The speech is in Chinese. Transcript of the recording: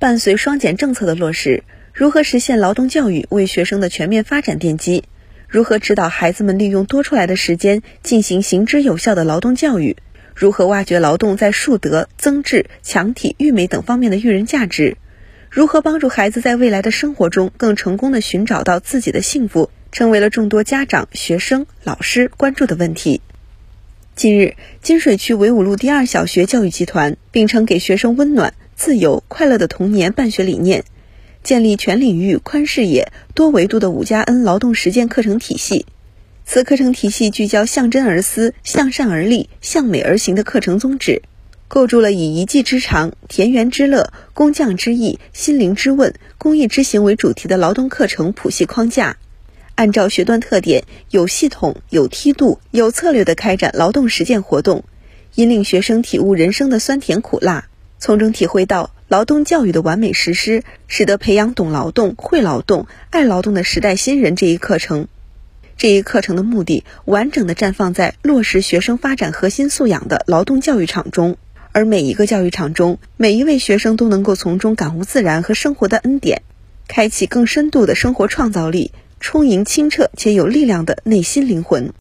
伴随双减政策的落实，如何实现劳动教育为学生的全面发展奠基？如何指导孩子们利用多出来的时间进行行之有效的劳动教育？如何挖掘劳动在树德、增智、强体、育美等方面的育人价值？如何帮助孩子在未来的生活中更成功地寻找到自己的幸福，成为了众多家长、学生、老师关注的问题。近日，金水区维吾路第二小学教育集团秉承给学生温暖。自由快乐的童年办学理念，建立全领域、宽视野、多维度的五加 N 劳动实践课程体系。此课程体系聚焦向真而思、向善而立、向美而行的课程宗旨，构筑了以一技之长、田园之乐、工匠之艺、心灵之问、公益之行为主题的劳动课程谱系框架。按照学段特点，有系统、有梯度、有策略地开展劳动实践活动，引领学生体悟人生的酸甜苦辣。从中体会到劳动教育的完美实施，使得培养懂劳动、会劳动、爱劳动的时代新人这一课程。这一课程的目的，完整的绽放在落实学生发展核心素养的劳动教育场中，而每一个教育场中，每一位学生都能够从中感悟自然和生活的恩典，开启更深度的生活创造力，充盈清澈且有力量的内心灵魂。